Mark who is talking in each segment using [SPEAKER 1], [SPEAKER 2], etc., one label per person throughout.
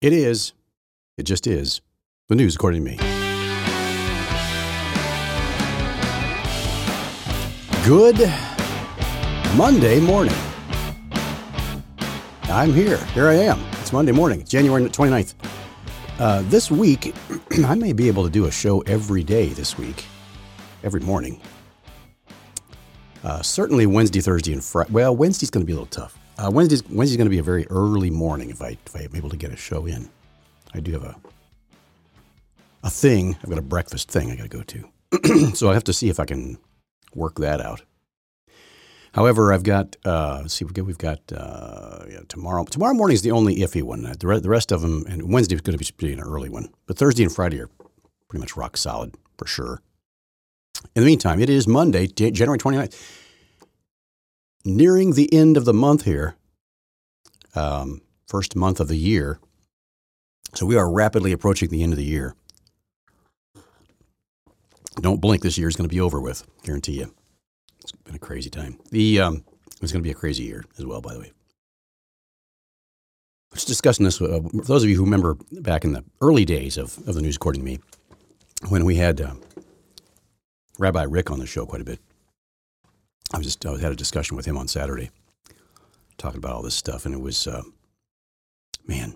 [SPEAKER 1] It is. It just is. The news, according to me. Good Monday morning. I'm here. Here I am. It's Monday morning. January 29th. Uh, this week, I may be able to do a show every day this week, every morning. Uh, certainly Wednesday, Thursday, and Friday. Well, Wednesday's going to be a little tough. Uh, Wednesday's Wednesday's going to be a very early morning if I if I'm able to get a show in. I do have a a thing. I've got a breakfast thing I got to go to, so I have to see if I can work that out. However, I've got uh, let's see, we've got uh, yeah, tomorrow. Tomorrow morning is the only iffy one. The, re- the rest of them, and Wednesday is going to be an early one, but Thursday and Friday are pretty much rock solid for sure. In the meantime, it is Monday, January 29th nearing the end of the month here, um, first month of the year. So we are rapidly approaching the end of the year. Don't blink, this year is going to be over with, guarantee you. It's been a crazy time. The um, It's going to be a crazy year as well, by the way. I was discussing this, uh, for those of you who remember back in the early days of, of the news, according to me, when we had uh, Rabbi Rick on the show quite a bit. I was just I had a discussion with him on Saturday, talking about all this stuff, and it was, uh, man,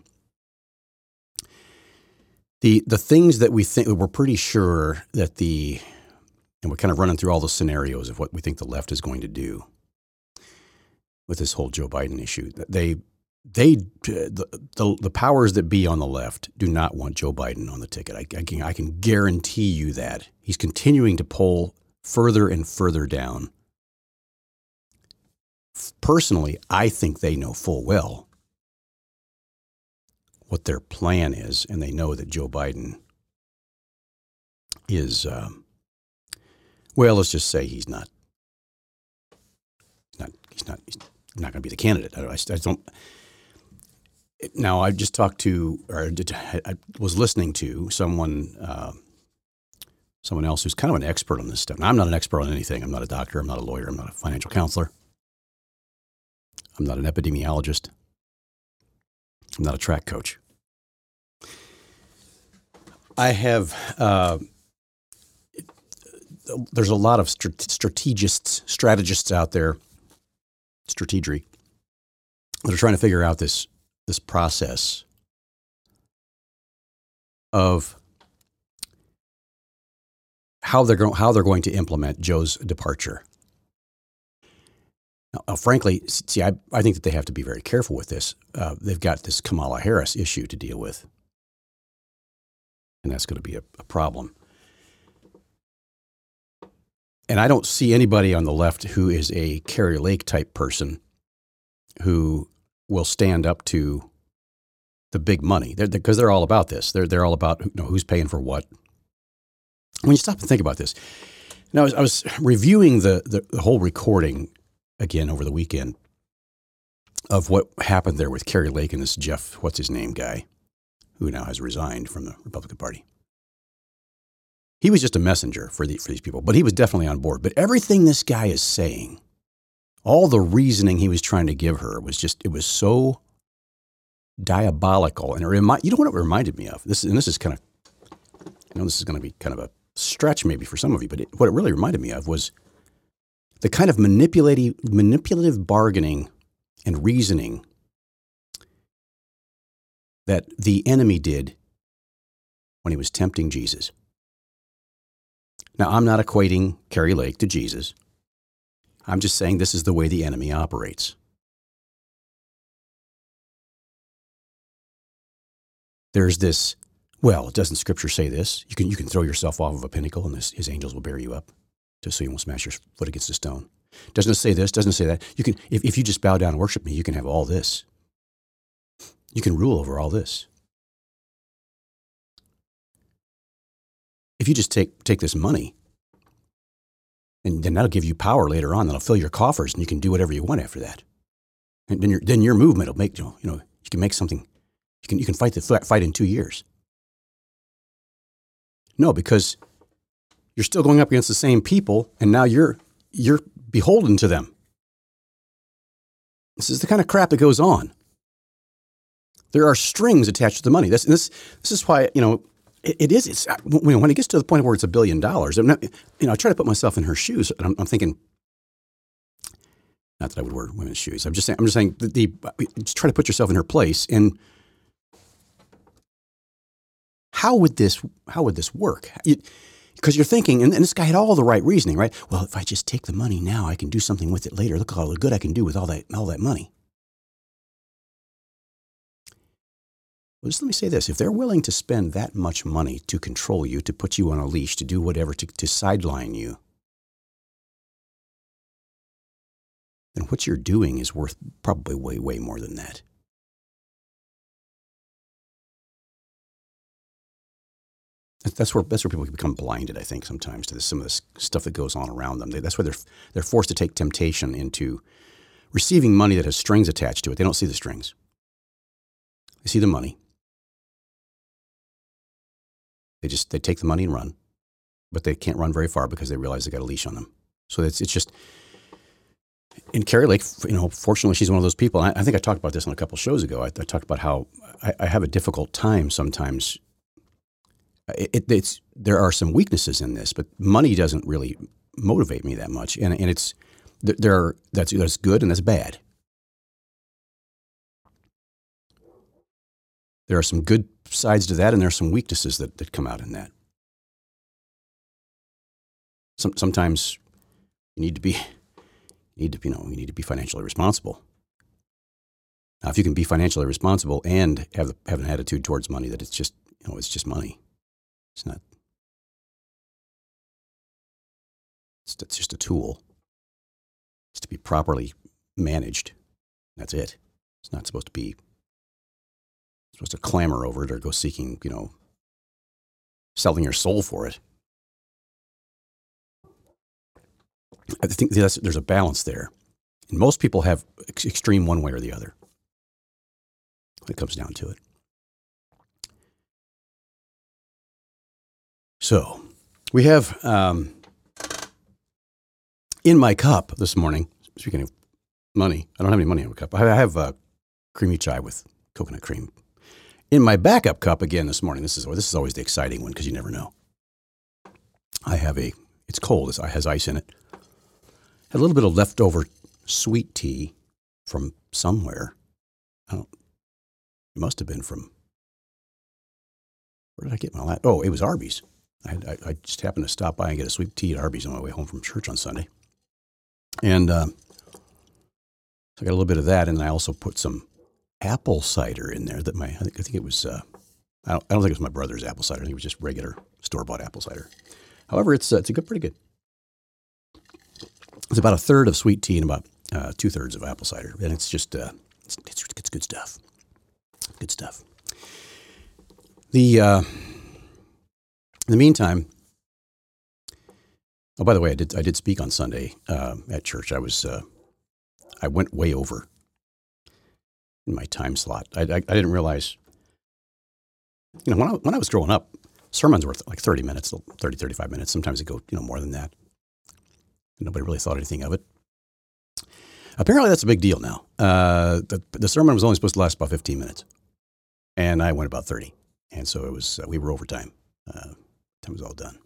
[SPEAKER 1] the the things that we think we're pretty sure that the, and we're kind of running through all the scenarios of what we think the left is going to do with this whole Joe Biden issue. They they the, the, the powers that be on the left do not want Joe Biden on the ticket. I, I, can, I can guarantee you that he's continuing to pull further and further down personally, I think they know full well what their plan is, and they know that Joe Biden is, um, well, let's just say he's not, not, he's not, he's not going to be the candidate. I, I, I don't. Now, I just talked to, or I was listening to someone, uh, someone else who's kind of an expert on this stuff. Now, I'm not an expert on anything. I'm not a doctor. I'm not a lawyer. I'm not a financial counselor. I'm not an epidemiologist. I'm not a track coach. I have, uh, there's a lot of strategists, strategists out there, strategery, that are trying to figure out this, this process of how they're, go- how they're going to implement Joe's departure. Now, frankly, see, I, I think that they have to be very careful with this. Uh, they've got this Kamala Harris issue to deal with, and that's going to be a, a problem. And I don't see anybody on the left who is a Kari Lake type person who will stand up to the big money because they're, they're, all about this. They're, they're all about you know, who's paying for what. When you stop and think about this, now I was, I was reviewing the, the, the whole recording again over the weekend of what happened there with Kari Lake and this Jeff, what's his name guy, who now has resigned from the Republican Party. He was just a messenger for, the, for these people, but he was definitely on board. But everything this guy is saying, all the reasoning he was trying to give her was just, it was so diabolical. And it remind, you know what it reminded me of? This, and this is kind of, I know this is going to be kind of a stretch maybe for some of you, but it, what it really reminded me of was the kind of manipulative, manipulative bargaining and reasoning that the enemy did when he was tempting Jesus. Now, I'm not equating Kari Lake to Jesus. I'm just saying this is the way the enemy operates. There's this, well, doesn't Scripture say this? You can, you can throw yourself off of a pinnacle and this, his angels will bear you up just so you won't smash your foot against the stone. Doesn't say this, doesn't say that. You can, if, if you just bow down and worship me, you can have all this. You can rule over all this. If you just take, take this money, and then that'll give you power later on, that'll fill your coffers, and you can do whatever you want after that. And then your, then your movement will make, you know, you know, you can make something, you can, you can fight the fight in two years. No, because you're still going up against the same people, and now you're you're beholden to them. This is the kind of crap that goes on. There are strings attached to the money. This this this is why you know it, it is. It's uh, when, when it gets to the point where it's a billion dollars. I'm not, you know, I try to put myself in her shoes, and I'm, I'm thinking. Not that I would wear women's shoes. I'm just saying. I'm just saying. The, the just try to put yourself in her place, and how would this how would this work? Because you're thinking, and, and, this guy had all the right reasoning, right? Well, if I just take the money now, I can do something with it later. Look at all the good I can do with all that all that money. Well, just let me say this: if they're willing to spend that much money to control you, to put you on a leash, to do whatever, to, to sideline you, then what you're doing is worth probably way, way more than that. That's where that's where people become blinded. I think sometimes to this, some of this stuff that goes on around them. They, that's why they're they're forced to take temptation into receiving money that has strings attached to it. They don't see the strings. They see the money. They just they take the money and run, but they can't run very far because they realize they got a leash on them. So it's it's just. And Kari Lake, you know, fortunately, she's one of those people. I, I think I talked about this on a couple shows ago. I, I talked about how I, I have a difficult time sometimes it, it's there are some weaknesses in this, but money doesn't really motivate me that much, and and it's there are, that's that's good and that's bad. There are some good sides to that, and there are some weaknesses that, that come out in that. Some, sometimes you need to be need to you know you need to be financially responsible. Now, if you can be financially responsible and have have an attitude towards money that it's just you know it's just money, it's not, it's, it's just a tool. It's to be properly managed. That's it. It's not supposed to be supposed to clamor over it or go seeking, you know, selling your soul for it. I think there's a balance there. And most people have extreme one way or the other when it comes down to it. So we have um, in my cup this morning, speaking of money, I don't have any money in my cup. I have a creamy chai with coconut cream. In my backup cup again this morning, this is, this is always the exciting one because you never know. I have a, it's cold, it has ice in it. Had a little bit of leftover sweet tea from somewhere. I don't, it must have been from, where did I get my last? Oh, it was Arby's. I, I, I, just happened to stop by and get a sweet tea at Arby's on my way home from church on Sunday. And uh, so I got a little bit of that, and I also put some apple cider in there that my, I think, I think it was, uh, I, don't, I don't think it was my brother's apple cider. I think it was just regular store bought apple cider. However, it's, uh, it's a good, pretty good. It's about a third of sweet tea and about uh, two thirds of apple cider. And it's just, uh, it's, it's, it's good stuff. Good stuff. The, uh, in the meantime, oh, by the way, I did I did speak on Sunday uh, at church. I was uh, I went way over in my time slot. I, I, I didn't realize, you know, when I, when I was growing up, sermons were like 30 minutes, 30, 35 minutes. Sometimes they go, you know, more than that. Nobody really thought anything of it. Apparently, that's a big deal now. Uh, the, the sermon was only supposed to last about 15 minutes, and I went about 30. And so it was, uh, we were over time. Uh, time was all done.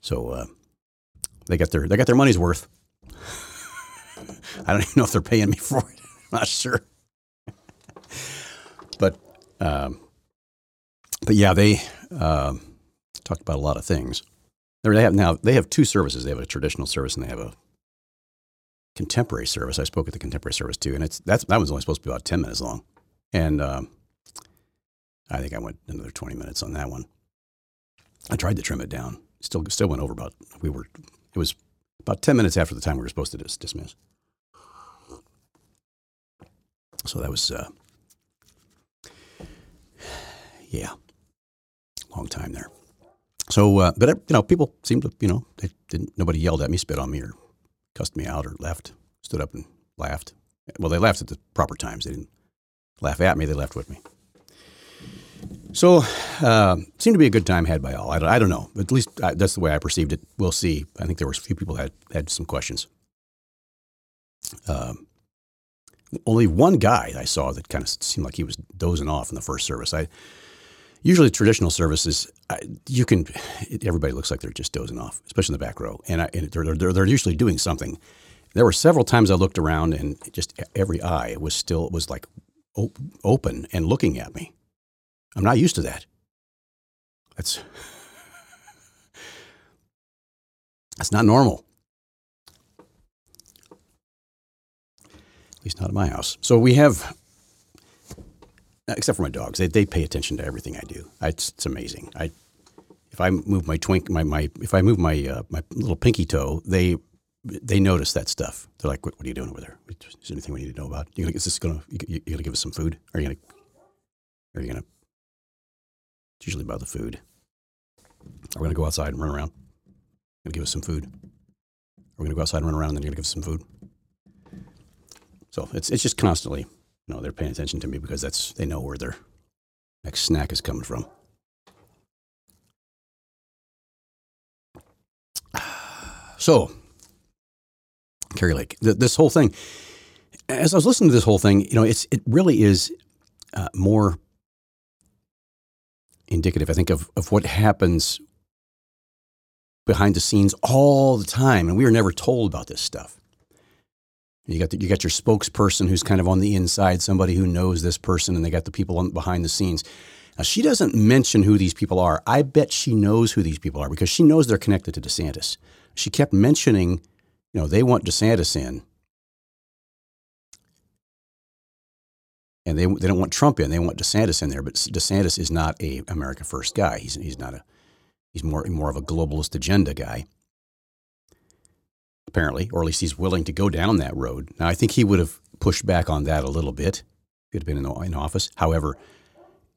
[SPEAKER 1] So uh, they got their they got their money's worth. I don't even know if they're paying me for it. I'm not sure. but um, but yeah, they uh, talked about a lot of things. They have now they have two services. They have a traditional service and they have a contemporary service. I spoke at the contemporary service too, and it's that's that was only supposed to be about ten minutes long, and um, I think I went another twenty minutes on that one. I tried to trim it down. Still, still went over about. We were. It was about ten minutes after the time we were supposed to dis- dismiss. So that was, uh, yeah, long time there. So, uh, but uh, you know, people seemed to, you know, they didn't. Nobody yelled at me, spit on me, or cussed me out, or left. Stood up and laughed. Well, they laughed at the proper times. They didn't laugh at me. They laughed with me. So, uh, seemed to be a good time had by all. I don't, I don't know. At least uh, that's the way I perceived it. We'll see. I think there were a few people that had, had some questions. Um, only one guy I saw that kind of seemed like he was dozing off in the first service. I usually traditional services, I, you can everybody looks like they're just dozing off, especially in the back row, and, I, and they're, they're they're usually doing something. There were several times I looked around and just every eye was still was like op- open and looking at me. I'm not used to that. That's that's not normal. At least not at my house. So we have, except for my dogs, they, they pay attention to everything I do. I, it's, it's amazing. I, if I move my twink, my, my if I move my uh, my little pinky toe, they they notice that stuff. They're like, "What, what are you doing over there? Is there anything we need to know about? You gonna is this gonna you, you gonna give us some food? Are you gonna are you gonna? It's usually about the food. We're gonna go outside and run around? Gonna give us some food. We're gonna go outside and run around, and then gonna give us some food. So it's it's just constantly, you know, they're paying attention to me because that's they know where their next snack is coming from. So, Kari Lake, th- this whole thing. As I was listening to this whole thing, you know, it's it really is uh, more indicative, I think, of of what happens behind the scenes all the time, and we are never told about this stuff. You got the, you got your spokesperson who's kind of on the inside, somebody who knows this person, and they got the people on, behind the scenes. Now she doesn't mention who these people are. I bet she knows who these people are because she knows they're connected to DeSantis. She kept mentioning, you know, they want DeSantis in, and they they don't want Trump in. They want DeSantis in there. But DeSantis is not a America First guy. He's he's not a he's more more of a globalist agenda guy apparently, or at least he's willing to go down that road. Now, I think he would have pushed back on that a little bit if he had been in, the, in office. However,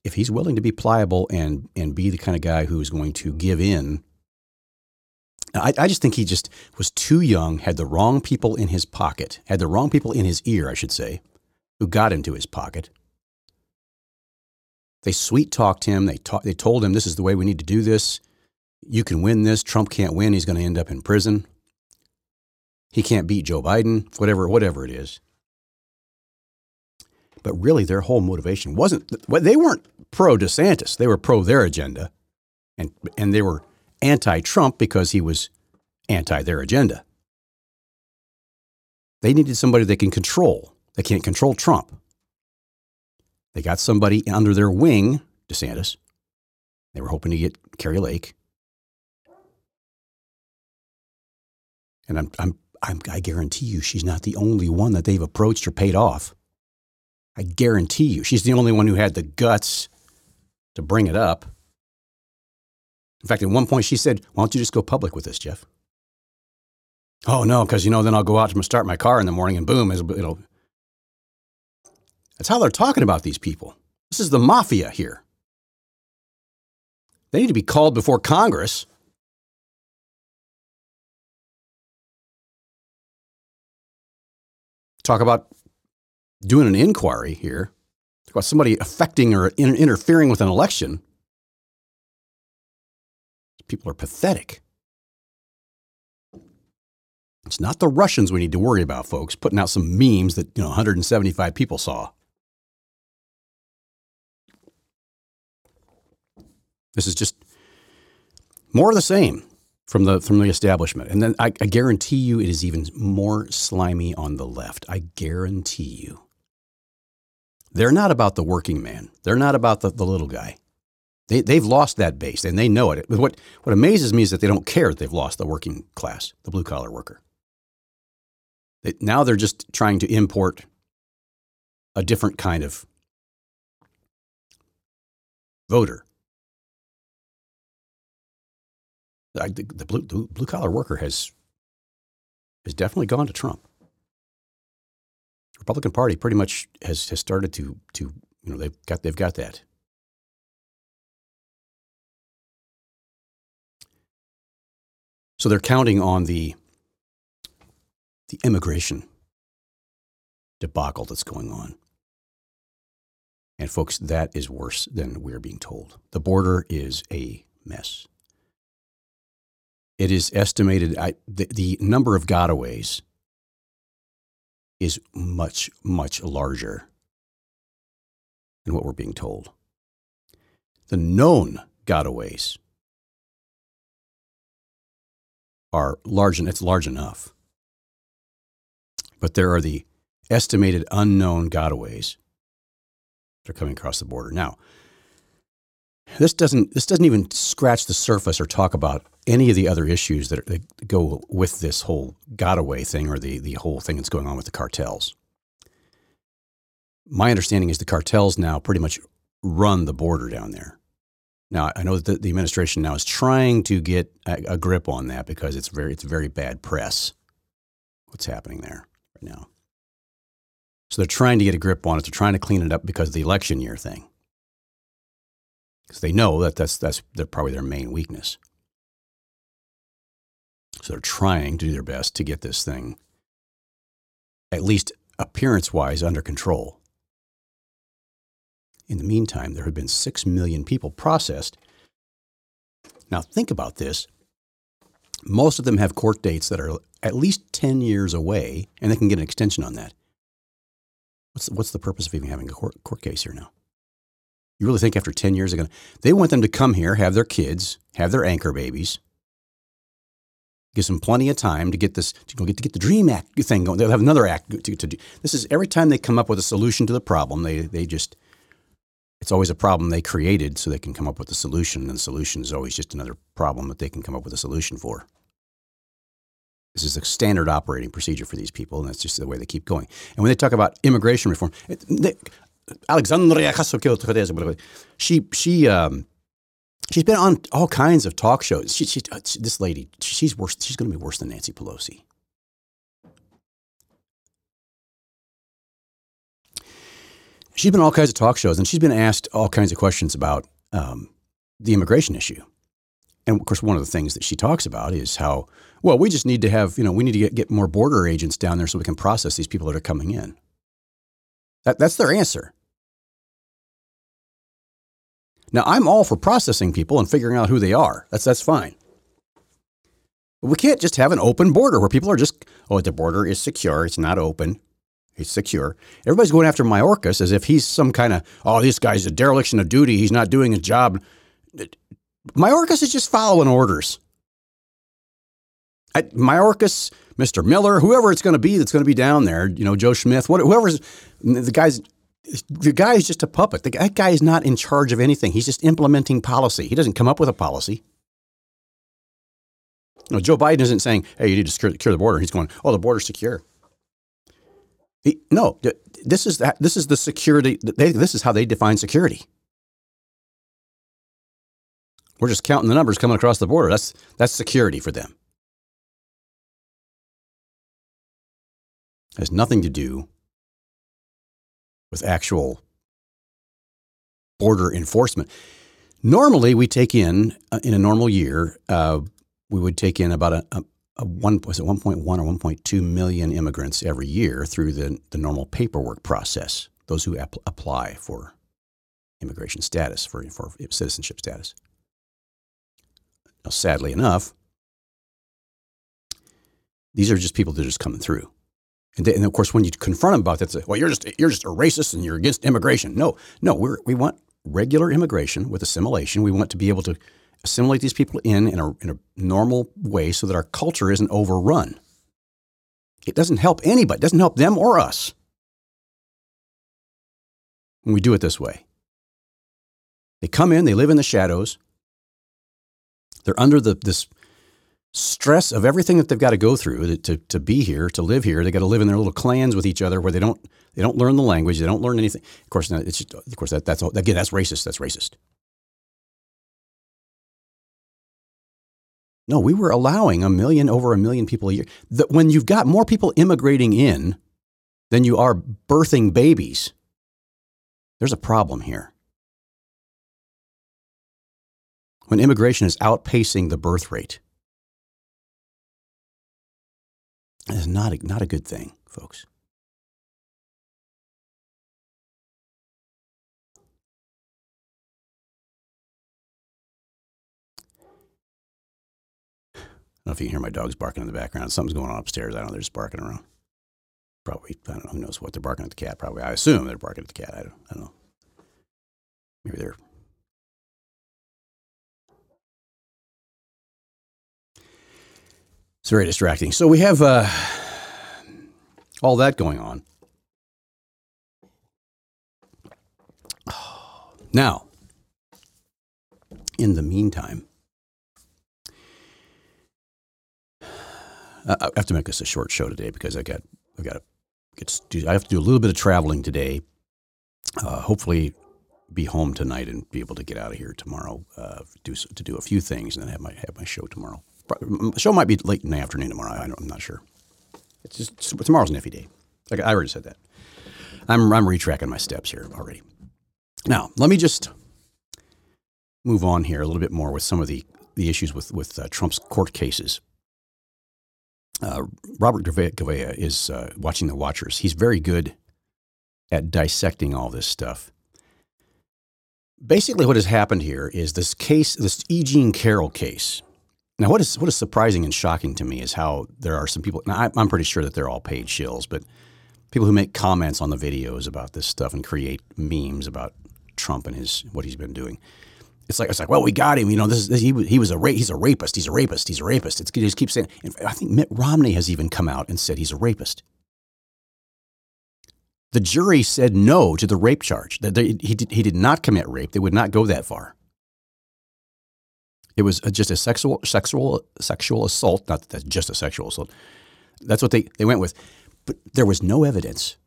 [SPEAKER 1] if he's willing to be pliable and and be the kind of guy who is going to give in, I, I just think he just was too young, had the wrong people in his pocket, had the wrong people in his ear, I should say, who got into his pocket. They sweet talked him. They ta- they told him this is the way we need to do this. You can win this. Trump can't win. He's going to end up in prison. He can't beat Joe Biden, whatever, whatever it is. But really, their whole motivation wasn't, they weren't pro DeSantis. They were pro their agenda. And, and they were anti Trump because he was anti their agenda. They needed somebody they can control. They can't control Trump. They got somebody under their wing, DeSantis. They were hoping to get Kari Lake. And I'm, I'm I'm, I guarantee you she's not the only one that they've approached or paid off. I guarantee you she's the only one who had the guts to bring it up. In fact, at one point she said, Why don't you just go public with this, Jeff? Oh, no, because, you know, then I'll go out and start my car in the morning and boom, it'll. That's how they're talking about these people. This is the mafia here. They need to be called before Congress talk about doing an inquiry here, talk about somebody affecting or in, interfering with an election. These people are pathetic. It's not the Russians we need to worry about, folks, putting out some memes that you know 175 people saw. This is just more of the same from the from the establishment. And then I, I, guarantee you it is even more slimy on the left. I guarantee you. They're not about the working man. They're not about the, the little guy. They, they've lost that base and they know it. What, what amazes me is that they don't care that they've lost the working class, the blue collar worker. They, now they're just trying to import a different kind of voter the, the blue, blue collar worker has has definitely gone to Trump. Republican Party pretty much has, has started to to you know they've got they've got that. So they're counting on the the immigration debacle that's going on. And folks, that is worse than we're being told. The border is a mess. It is estimated I, the, the number of gotaways is much, much larger than what we're being told. The known gotaways are large, and it's large enough. But there are the estimated unknown gotaways that are coming across the border. Now, this doesn't this doesn't even scratch the surface or talk about any of the other issues that, are, that go with this whole gotaway thing or the the whole thing that's going on with the cartels. My understanding is the cartels now pretty much run the border down there. Now I know that the, administration now is trying to get a, a grip on that because it's very it's very bad press. What's happening there right now? So they're trying to get a grip on it. They're trying to clean it up because of the election year thing because they know that that's, that's probably their main weakness. So they're trying to do their best to get this thing, at least appearance wise, under control. In the meantime, there have been 6 million people processed. Now, think about this. Most of them have court dates that are at least 10 years away, and they can get an extension on that. What's, what's the purpose of even having a court, court case here now? You really think after 10 years they're going to, they want them to come here, have their kids, have their anchor babies, gives them plenty of time to get this, to get, to get the dream act thing going. They'll have another act to, to do. This is every time they come up with a solution to the problem, they, they just, it's always a problem they created so they can come up with a solution. And the solution is always just another problem that they can come up with a solution for. This is the standard operating procedure for these people, and that's just the way they keep going. And when they talk about immigration reform, it, they, Alexandria Ocasio She she um, she's been on all kinds of talk shows. She, she uh, this lady she's worse. She's going to be worse than Nancy Pelosi. She's been on all kinds of talk shows, and she's been asked all kinds of questions about um, the immigration issue. And of course, one of the things that she talks about is how well we just need to have you know we need to get, get more border agents down there so we can process these people that are coming in. That, that's their answer. Now, I'm all for processing people and figuring out who they are. That's, that's fine. But we can't just have an open border where people are just, oh, the border is secure. It's not open. It's secure. Everybody's going after Mayorkas as if he's some kind of, oh, this guy's a dereliction of duty. He's not doing his job. Mayorkas is just following orders. Mayorkas, Mr. Miller, whoever it's going to be that's going to be down there, you know, Joe Smith, whoever's the guy's the guy is just a puppet. The, that guy is not in charge of anything. He's just implementing policy. He doesn't come up with a policy. You know, Joe Biden isn't saying, "Hey, you need to secure, the border." He's going, "Oh, the border's secure." He, no, this is that. This is the security. They, this is how they define security. We're just counting the numbers coming across the border. That's that's security for them. It has nothing to do with actual border enforcement. Normally, we take in uh, in a normal year, uh, we would take in about a, a, a one was it 1.1 or 1.2 million immigrants every year through the, the normal paperwork process. Those who ap- apply for immigration status for for citizenship status. Now, sadly enough, these are just people that are just coming through. And, and, of course, when you confront them about that, say, well, you're just you're just a racist and you're against immigration. No, no, we we want regular immigration with assimilation. We want to be able to assimilate these people in in a, in a normal way so that our culture isn't overrun. It doesn't help anybody. It doesn't help them or us when we do it this way. They come in, they live in the shadows. They're under the, this stress of everything that they've got to go through to, to be here, to live here. They got to live in their little clans with each other where they don't they don't learn the language, they don't learn anything. Of course, it's just, of course that, that's again that's racist. That's racist. No, we were allowing a million over a million people a year. That when you've got more people immigrating in than you are birthing babies, there's a problem here. When immigration is outpacing the birth rate. It's not a, not a good thing, folks. I don't know if you can hear my dogs barking in the background. Something's going on upstairs. I don't know. They're just barking around. Probably, I don't know, who knows what they're barking at the cat. Probably, I assume they're barking at the cat. I don't, I don't know. Maybe they're. It's very distracting. So we have uh, all that going on. Now, in the meantime, I have to make this a short show today because I got I got to get I have to do a little bit of traveling today. Uh, hopefully, be home tonight and be able to get out of here tomorrow. Uh, do to do a few things and then have my have my show tomorrow. Show might be late in the afternoon tomorrow. I am not sure. It's just tomorrow's an iffy day. Like I already said that. I'm I'm retracking my steps here already. Now, let me just move on here a little bit more with some of the, the issues with, with uh, Trump's court cases. Uh, Robert Gouveia is uh, watching the Watchers. He's very good at dissecting all this stuff. Basically, what has happened here is this case, this E. Jean Carroll case. Now, what is what is surprising and shocking to me is how there are some people. Now, I'm pretty sure that they're all paid shills, but people who make comments on the videos about this stuff and create memes about Trump and his what he's been doing. It's like it's like, well, we got him. You know, this, this he he was a ra- he's a rapist. He's a rapist. He's a rapist. It's, just keeps saying. I think Mitt Romney has even come out and said he's a rapist. The jury said no to the rape charge. That he did, he did not commit rape. They would not go that far. It was just a sexual sexual sexual assault. Not that that's just a sexual assault. That's what they, they went with. But there was no evidence.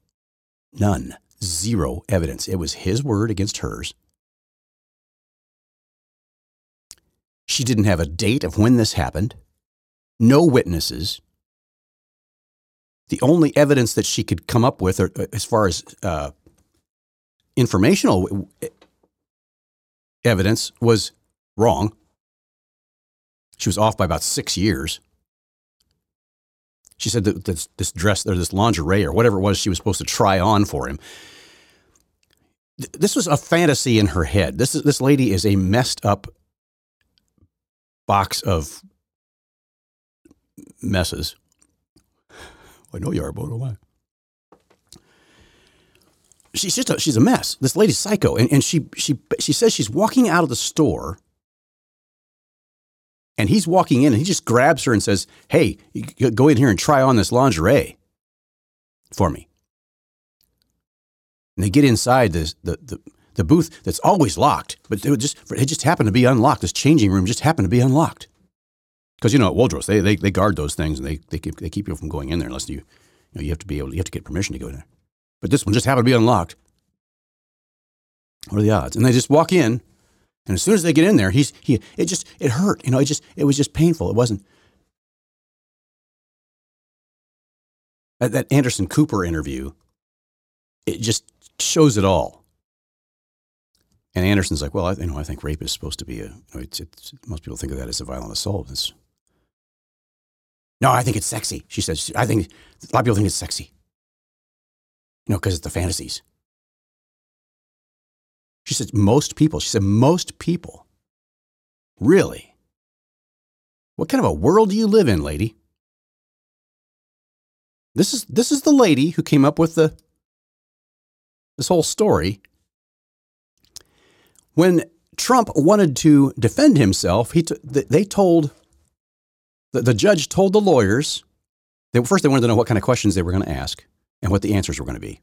[SPEAKER 1] None zero evidence. It was his word against hers. She didn't have a date of when this happened, no witnesses. The only evidence that she could come up with, or, uh, as far as uh, informational evidence, was wrong. She was off by about six years. She said that this, this dress or this lingerie or whatever it was she was supposed to try on for him. This was a fantasy in her head. This is, this lady is a messed up box of messes. I know you are, but I? She's just a, she's a mess. This lady's psycho, and, and she she she says she's walking out of the store and he's walking in and he just grabs her and says, Hey, go in here and try on this lingerie for me. And they get inside this, the, the, the booth that's always locked, but it, just, it just happened to be unlocked. This changing room just happened to be unlocked. Because, you know, at Woldros, they, they, they guard those things and they, they, keep, they keep you from going in there unless you, you, know, you have to be able, you have to get permission to go in there. But this one just happened to be unlocked. What are the odds? And they just walk in and as soon as they get in there, he's he it just it hurt. You know, it just it was just painful. It wasn't that, Anderson Cooper interview. It just shows it all. And Anderson's like, well, I, you know, I think rape is supposed to be a. You know, it's, it's, most people think of that as a violent assault. It's, no, I think it's sexy. She says, I think a lot of people think it's sexy. You know, because it's the fantasies. She said, most people. She said, most people. Really? What kind of a world do you live in, lady? This is, this is the lady who came up with the, this whole story. When Trump wanted to defend himself, he t- they told, the, the judge told the lawyers, they, first they wanted to know what kind of questions they were going to ask and what the answers were going to be.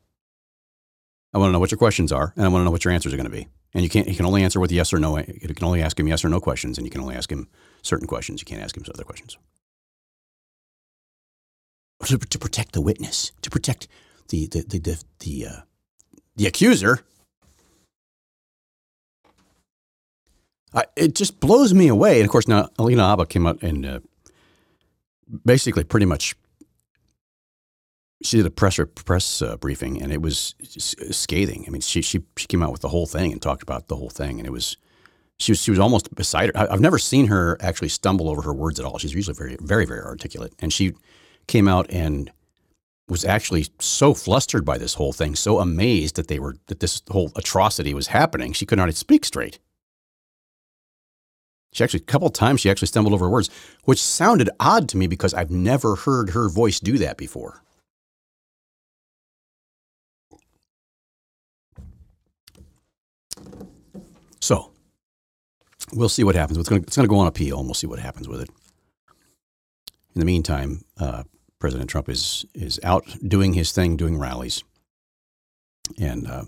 [SPEAKER 1] I want to know what your questions are, and I want to know what your answers are going to be. And you can't. You can only answer with yes or no. You can only ask him yes or no questions, and you can only ask him certain questions. You can't ask him other questions. To, to protect the witness, to protect the the the the, the, uh, the accuser. it just blows me away. And of course, now Alina Habba came out and uh, basically pretty much she did a press press uh, briefing, and it was scathing. I mean, she she she came out with the whole thing and talked about the whole thing, and it was she was she was almost beside her. I've never seen her actually stumble over her words at all. She's usually very very very articulate, and she came out and was actually so flustered by this whole thing, so amazed that they were that this whole atrocity was happening. She could not speak straight. She actually, a couple times, she actually stumbled over words, which sounded odd to me because I've never heard her voice do that before. So we'll see what happens. It's going to go on appeal, and we'll see what happens with it. In the meantime, uh, President Trump is is out doing his thing, doing rallies, and uh,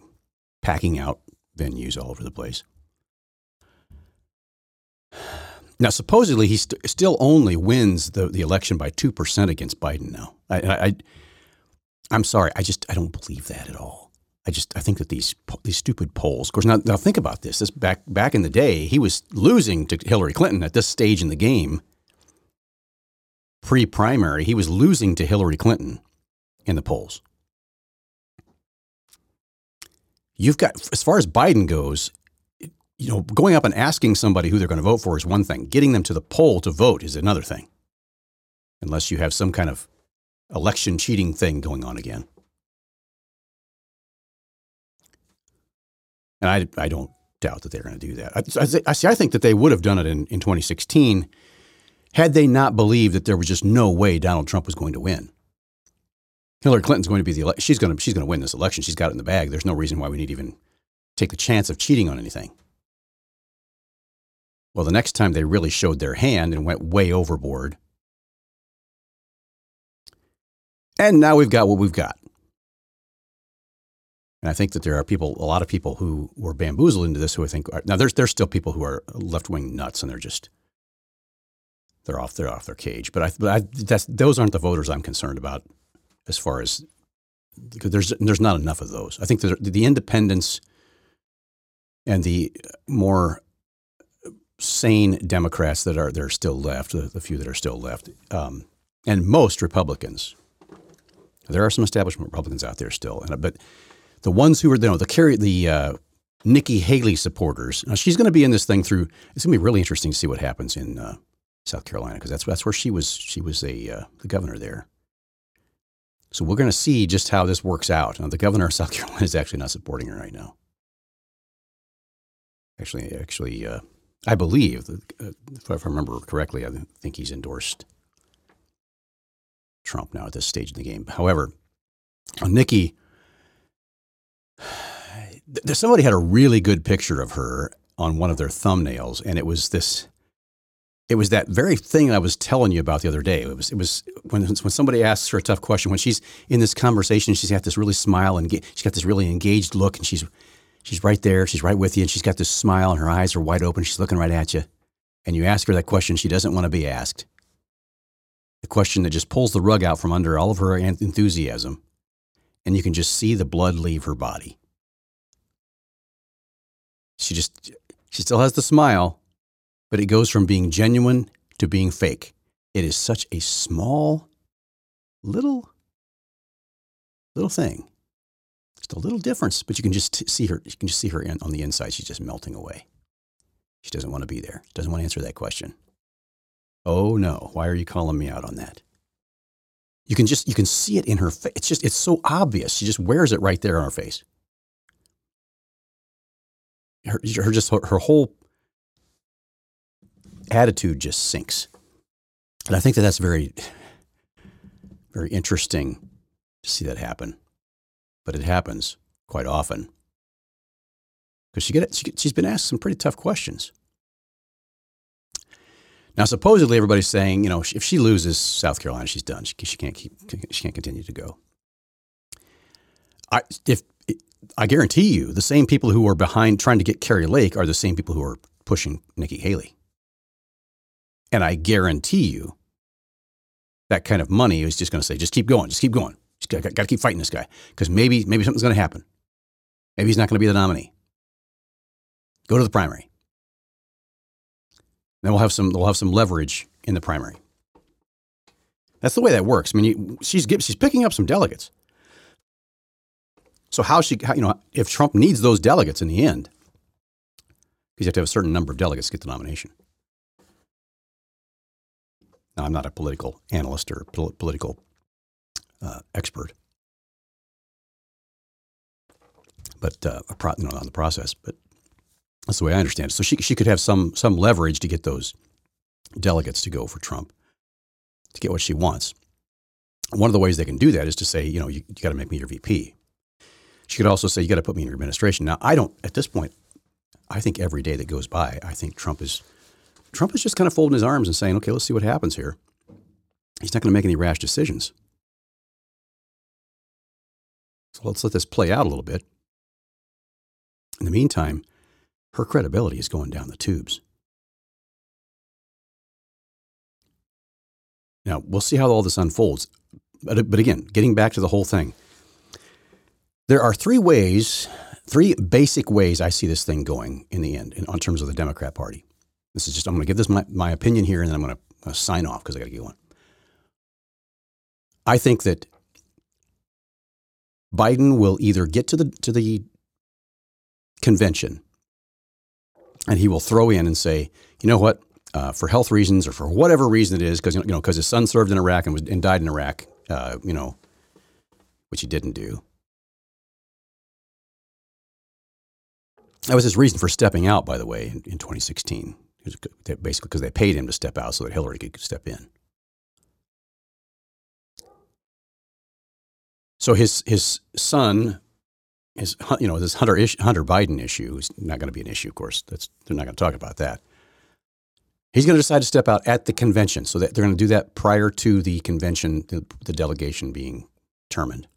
[SPEAKER 1] packing out venues all over the place. Now, supposedly, he st- still only wins the, the election by two percent against Biden. Now, I, I, I, am sorry, I just I don't believe that at all. I just I think that these these stupid polls. Of course, now, now think about this. This back back in the day, he was losing to Hillary Clinton at this stage in the game. Pre-primary, he was losing to Hillary Clinton in the polls. You've got, as far as Biden goes, you know, going up and asking somebody who they're going to vote for is one thing. Getting them to the poll to vote is another thing. Unless you have some kind of election cheating thing going on again. And I, I don't doubt that they're going to do that. I, I, see, I think that they would have done it in, in 2016 had they not believed that there was just no way Donald Trump was going to win. Hillary Clinton's going to be the she's going to she's going to win this election. She's got it in the bag. There's no reason why we need to even take the chance of cheating on anything. Well, the next time they really showed their hand and went way overboard. And now we've got what we've got. And I think that there are people, a lot of people who were bamboozled into this who I think are, now there's, there's still people who are left wing nuts and they're just, they're off, they're off their cage. But I, but I, that's, those aren't the voters I'm concerned about as far as, because there's, there's not enough of those. I think that the independents and the more sane Democrats that are, that are still left, the, the few that are still left, um, and most Republicans. There are some establishment Republicans out there still, and, but the ones who are, you know, the carry the uh, Nikki Haley supporters. Now she's going to be in this thing through. It's going to be really interesting to see what happens in uh, South Carolina because that's that's where she was. She was a uh, the governor there. So we're going to see just how this works out. Now the governor of South Carolina is actually not supporting her right now. Actually, actually, uh, I believe, uh, if I remember correctly, I think he's endorsed Trump now at this stage in the game. However, Nikki, somebody had a really good picture of her on one of their thumbnails, and it was this. It was that very thing I was telling you about the other day. It was, it was when, when somebody asks her a tough question, when she's in this conversation, she's got this really smile and she's got this really engaged look, and she's She's right there. She's right with you. And she's got this smile and her eyes are wide open. She's looking right at you. And you ask her that question she doesn't want to be asked. The question that just pulls the rug out from under all of her enthusiasm. And you can just see the blood leave her body. She just, she still has the smile, but it goes from being genuine to being fake. It is such a small, little, little thing. Just a little difference, but you can just see her. You can just see her in, on the inside. She's just melting away. She doesn't want to be there. Doesn't want to answer that question. Oh no! Why are you calling me out on that? You can just you can see it in her face. It's just it's so obvious. She just wears it right there on her face. Her, her just her, her whole attitude just sinks, and I think that that's very very interesting to see that happen but it happens quite often because she get, she, she's been asked some pretty tough questions. Now, supposedly, everybody's saying, you know, if she loses South Carolina, she's done. She, she can't keep, she can't continue to go. I, if I guarantee you, the same people who are behind trying to get Kari Lake are the same people who are pushing Nikki Haley. And I guarantee you, that kind of money is just going to say, just keep going, just keep going. Got, got, got to keep fighting this guy because maybe maybe something's going to happen. Maybe he's not going to be the nominee. Go to the primary. Then we'll have some we'll have some leverage in the primary. That's the way that works. I mean, you, she's she's picking up some delegates. So how she how, you know if Trump needs those delegates in the end, because you have to have a certain number of delegates to get the nomination. Now, I'm not a political analyst or political uh, expert, but uh, pro, you know, on the process. But that's the way I understand it. So she she could have some some leverage to get those delegates to go for Trump to get what she wants. One of the ways they can do that is to say, you know, you, you got to make me your VP. She could also say, you got to put me in your administration. Now, I don't, at this point, I think every day that goes by, I think Trump is Trump is just kind of folding his arms and saying, okay, let's see what happens here. He's not going to make any rash decisions. So let's let this play out a little bit. In the meantime, her credibility is going down the tubes. Now, we'll see how all this unfolds. But, but again, getting back to the whole thing, there are three ways, three basic ways I see this thing going in the end in, on terms of the Democrat Party. This is just, I'm going to give this my, my opinion here and then I'm going to uh, sign off because I got to get one. I think that Biden will either get to the, to the convention and he will throw in and say, you know what, uh, for health reasons or for whatever reason it is, because you know, because his son served in Iraq and was and died in Iraq, uh, you know, which he didn't do. That was his reason for stepping out, by the way, in, in 2016. Basically, because they paid him to step out so that Hillary could step in. So his his son, his you know this Hunter Hunter Biden issue is not going to be an issue. Of course, that's they're not going to talk about that. He's going to decide to step out at the convention, so that they're going to do that prior to the convention, the, the delegation being determined,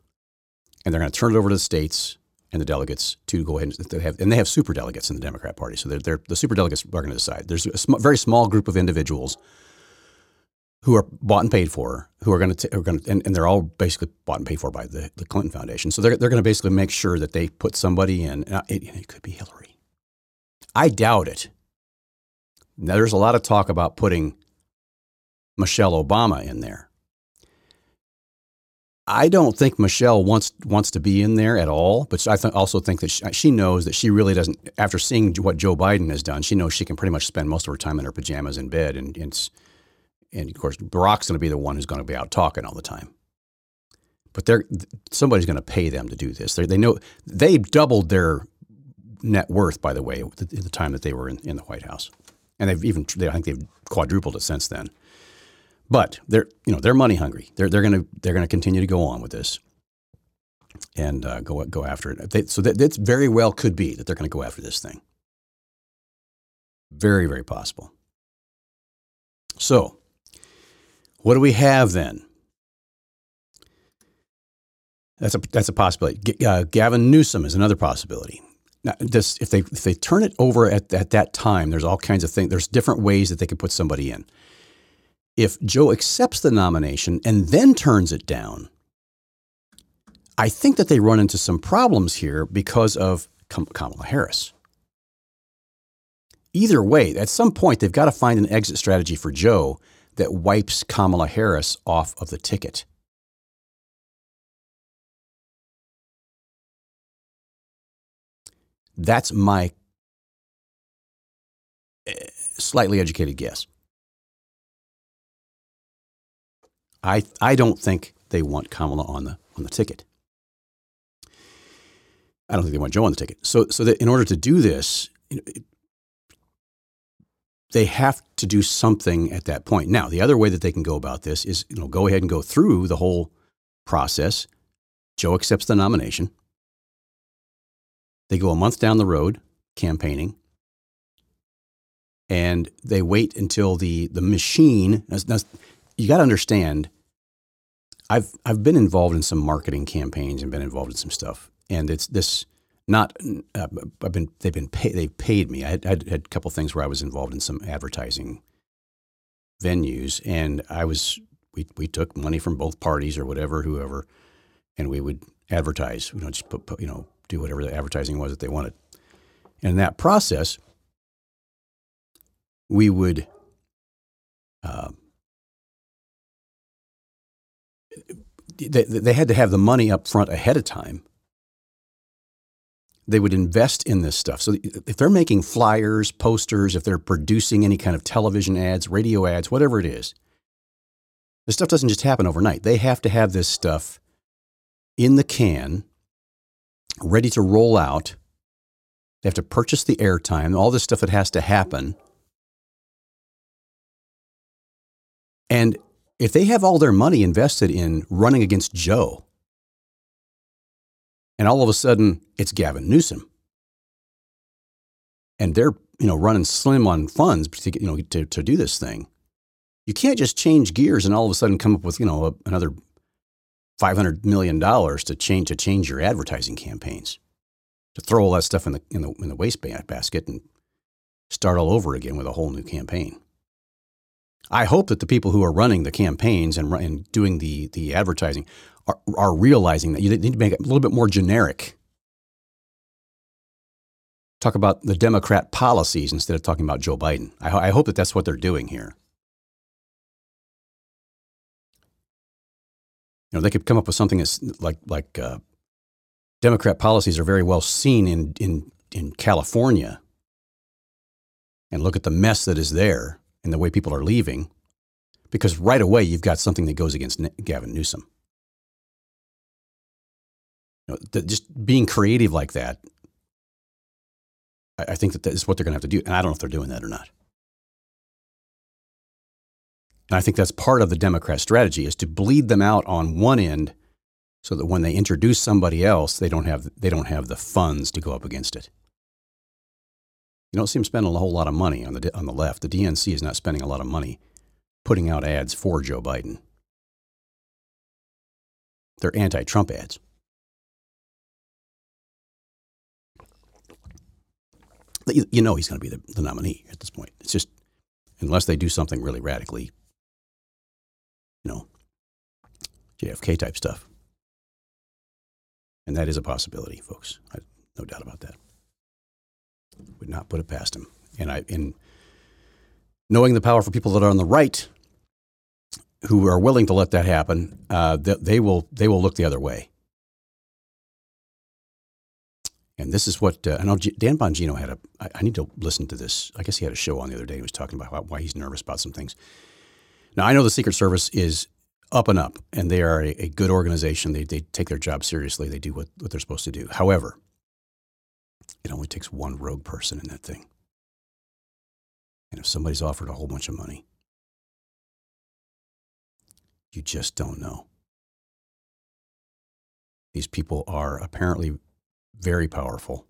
[SPEAKER 1] and they're going to turn it over to the states and the delegates to go ahead and they have, and they have super delegates in the Democrat Party. So they're, they're the super delegates are going to decide. There's a sm- very small group of individuals who are bought and paid for, who are going to, are going and, and, they're all basically bought and paid for by the, the Clinton Foundation. So they're, they're going to basically make sure that they put somebody in. It, it could be Hillary. I doubt it. Now, there's a lot of talk about putting Michelle Obama in there. I don't think Michelle wants wants to be in there at all, but I th- also think that she, she, knows that she really doesn't. After seeing what Joe Biden has done, she knows she can pretty much spend most of her time in her pajamas in bed, and and, and of course Barack's going to be the one who's going to be out talking all the time. But they're somebody's going to pay them to do this. They're, they know they doubled their net worth, by the way, at the time that they were in, in the White House, and they've even they, I think they've quadrupled it since then. But they're you know they're money hungry. They're they're gonna they're gonna continue to go on with this and uh, go go after it. They, so that that very well could be that they're going to go after this thing. Very very possible. So, what do we have then? That's a that's a possibility. Uh, Gavin Newsom is another possibility. Now, this, if they if they turn it over at, at that time, there's all kinds of things. There's different ways that they could put somebody in if Joe accepts the nomination and then turns it down, I think that they run into some problems here because of Kamala Harris. Either way, at some point, they've got to find an exit strategy for Joe that wipes Kamala Harris off of the ticket. That's my eh, slightly educated guess. I, I don't think they want Kamala on the, on the ticket. I don't think they want Joe on the ticket. So, so that in order to do this, they have to do something at that point. Now, the other way that they can go about this is, you know, go ahead and go through the whole process. Joe accepts the nomination. They go a month down the road campaigning, and they wait until the the machine. Now, you got to understand. I've I've been involved in some marketing campaigns and been involved in some stuff, and it's this not. Uh, I've been they've been pay, they've paid me. I had, I had a couple things where I was involved in some advertising venues, and I was we we took money from both parties or whatever, whoever, and we would advertise. You know, just put, put you know do whatever the advertising was that they wanted. And in that process, we would uh, they, they had to have the money up front ahead of time. They would invest in this stuff. So if they're making flyers, posters, if they're producing any kind of television ads, radio ads, whatever it is, this stuff doesn't just happen overnight. They have to have this stuff in the can, ready to roll out. They have to purchase the airtime, all this stuff that has to happen. And if they have all their money invested in running against Joe, and all of a sudden it's Gavin Newsom, and they're you know running slim on funds to you know to, to do this thing. You can't just change gears and all of a sudden come up with you know a, another five hundred million dollars to change to change your advertising campaigns, to throw all that stuff in the in the in the waste basket and start all over again with a whole new campaign. I hope that the people who are running the campaigns and, and doing the the advertising are, are realizing that you need to make it a little bit more generic talk about the Democrat policies instead of talking about Joe Biden. I, I hope that that's what they're doing here. You know, they could come up with something that's like like uh, Democrat policies are very well seen in in in California, and look at the mess that is there and the way people are leaving, because right away you've got something that goes against Gavin Newsom. You know, just being creative like that I think that that is what they're going to have to do. And I don't know if they're doing that or not. And I think that's part of the Democrat strategy is to bleed them out on one end so that when they introduce somebody else, they don't have, they don't have the funds to go up against it. You don't see them spending a whole lot of money on the, on the left. The DNC is not spending a lot of money putting out ads for Joe Biden. They're anti Trump ads. you know he's going to be the, the nominee at this point. It's just unless they do something really radically, you know, JFK type stuff. And that is a possibility, folks. I, no doubt about that. Would not put it past him. And I, in knowing the powerful people that are on the right, who are willing to let that happen, uh, they, they will they will look the other way. And this is what uh, I know. Dan Bongino had a. I, I need to listen to this. I guess he had a show on the other day. He was talking about why he's nervous about some things. Now I know the Secret Service is up and up, and they are a, a good organization. They they take their job seriously. They do what, what they're supposed to do. However, it only takes one rogue person in that thing. And if somebody's offered a whole bunch of money, you just don't know. These people are apparently very powerful,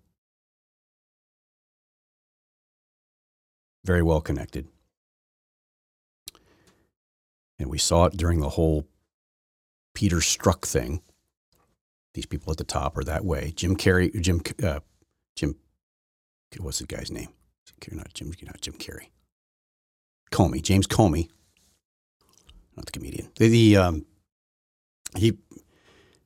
[SPEAKER 1] very well connected. And we saw it during the whole Peter Strzok thing. These people at the top are that way. Jim Carrey, Jim, uh, Jim, what's the guy's name? Not Jim, not Jim Carrey. Comey, James Comey, not the comedian. The, the um, he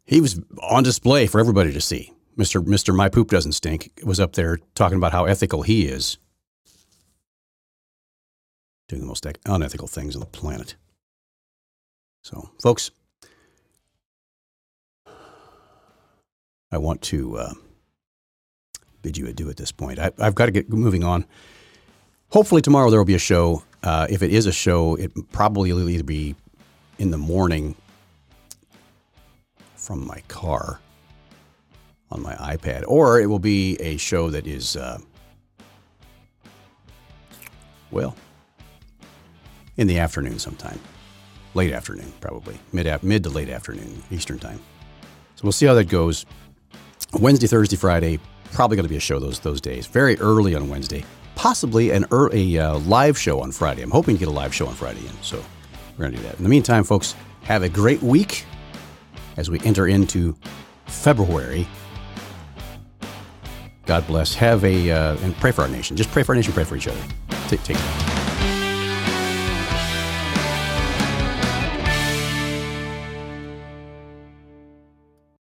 [SPEAKER 1] he was on display for everybody to see. Mr. Mr. My Poop Doesn't Stink was up there talking about how ethical he is, doing the most unethical things on the planet. So, folks, I want to uh, bid you adieu at this point. I, have got to get moving on. Hopefully, tomorrow there will be a show. Uh, if it is a show, it probably will either be in the morning from my car on my iPad, or it will be a show that is, uh, well, in the afternoon sometime, late afternoon, probably mid mid to late afternoon Eastern time. So we'll see how that goes. Wednesday, Thursday, Friday, probably going to be a show those those days. Very early on Wednesday, possibly an early, a uh, live show on Friday. I'm hoping to get a live show on Friday in, so we're going to do that. In the meantime, folks, have a great week as we enter into February God bless. Have a, uh, and pray for our nation. Just pray for our nation, pray for each other. Take care.